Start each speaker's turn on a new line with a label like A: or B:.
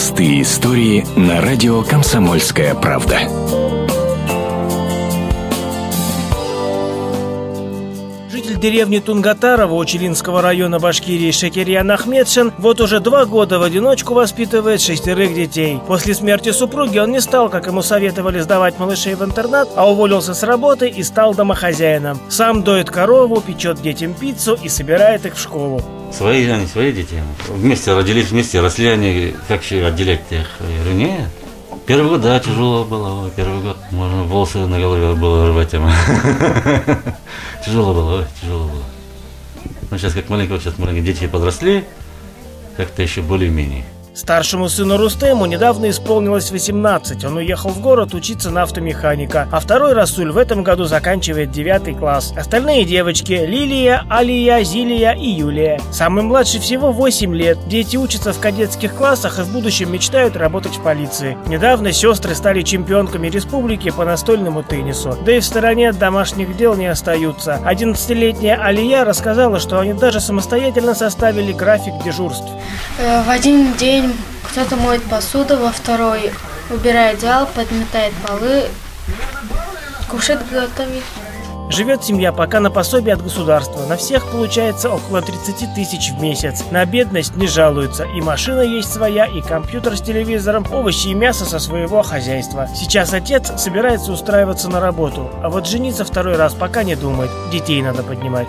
A: Простые истории на радио «Комсомольская правда».
B: Житель деревни Тунгатарова Учелинского района Башкирии Шакирьян Ахмедшин вот уже два года в одиночку воспитывает шестерых детей. После смерти супруги он не стал, как ему советовали, сдавать малышей в интернат, а уволился с работы и стал домохозяином. Сам доит корову, печет детям пиццу и собирает их в школу.
C: Свои они, свои дети. Вместе родились, вместе росли они. Как еще отделять их? Я говорю, нет. Первый год, да, тяжело было. Первый год можно волосы на голове было рвать. ему. Тяжело было, тяжело было. Ну, сейчас как маленького, сейчас маленькие дети подросли, как-то еще более-менее.
B: Старшему сыну Рустему недавно исполнилось 18. Он уехал в город учиться на автомеханика. А второй Расуль в этом году заканчивает 9 класс. Остальные девочки – Лилия, Алия, Зилия и Юлия. Самый младший всего 8 лет. Дети учатся в кадетских классах и в будущем мечтают работать в полиции. Недавно сестры стали чемпионками республики по настольному теннису. Да и в стороне от домашних дел не остаются. 11-летняя Алия рассказала, что они даже самостоятельно составили график дежурств.
D: Э, В один день кто-то моет посуду, во второй убирает зал, подметает полы, кушает готовит.
B: Живет семья пока на пособие от государства. На всех получается около 30 тысяч в месяц. На бедность не жалуются. И машина есть своя, и компьютер с телевизором, овощи и мясо со своего хозяйства. Сейчас отец собирается устраиваться на работу. А вот жениться второй раз пока не думает. Детей надо поднимать.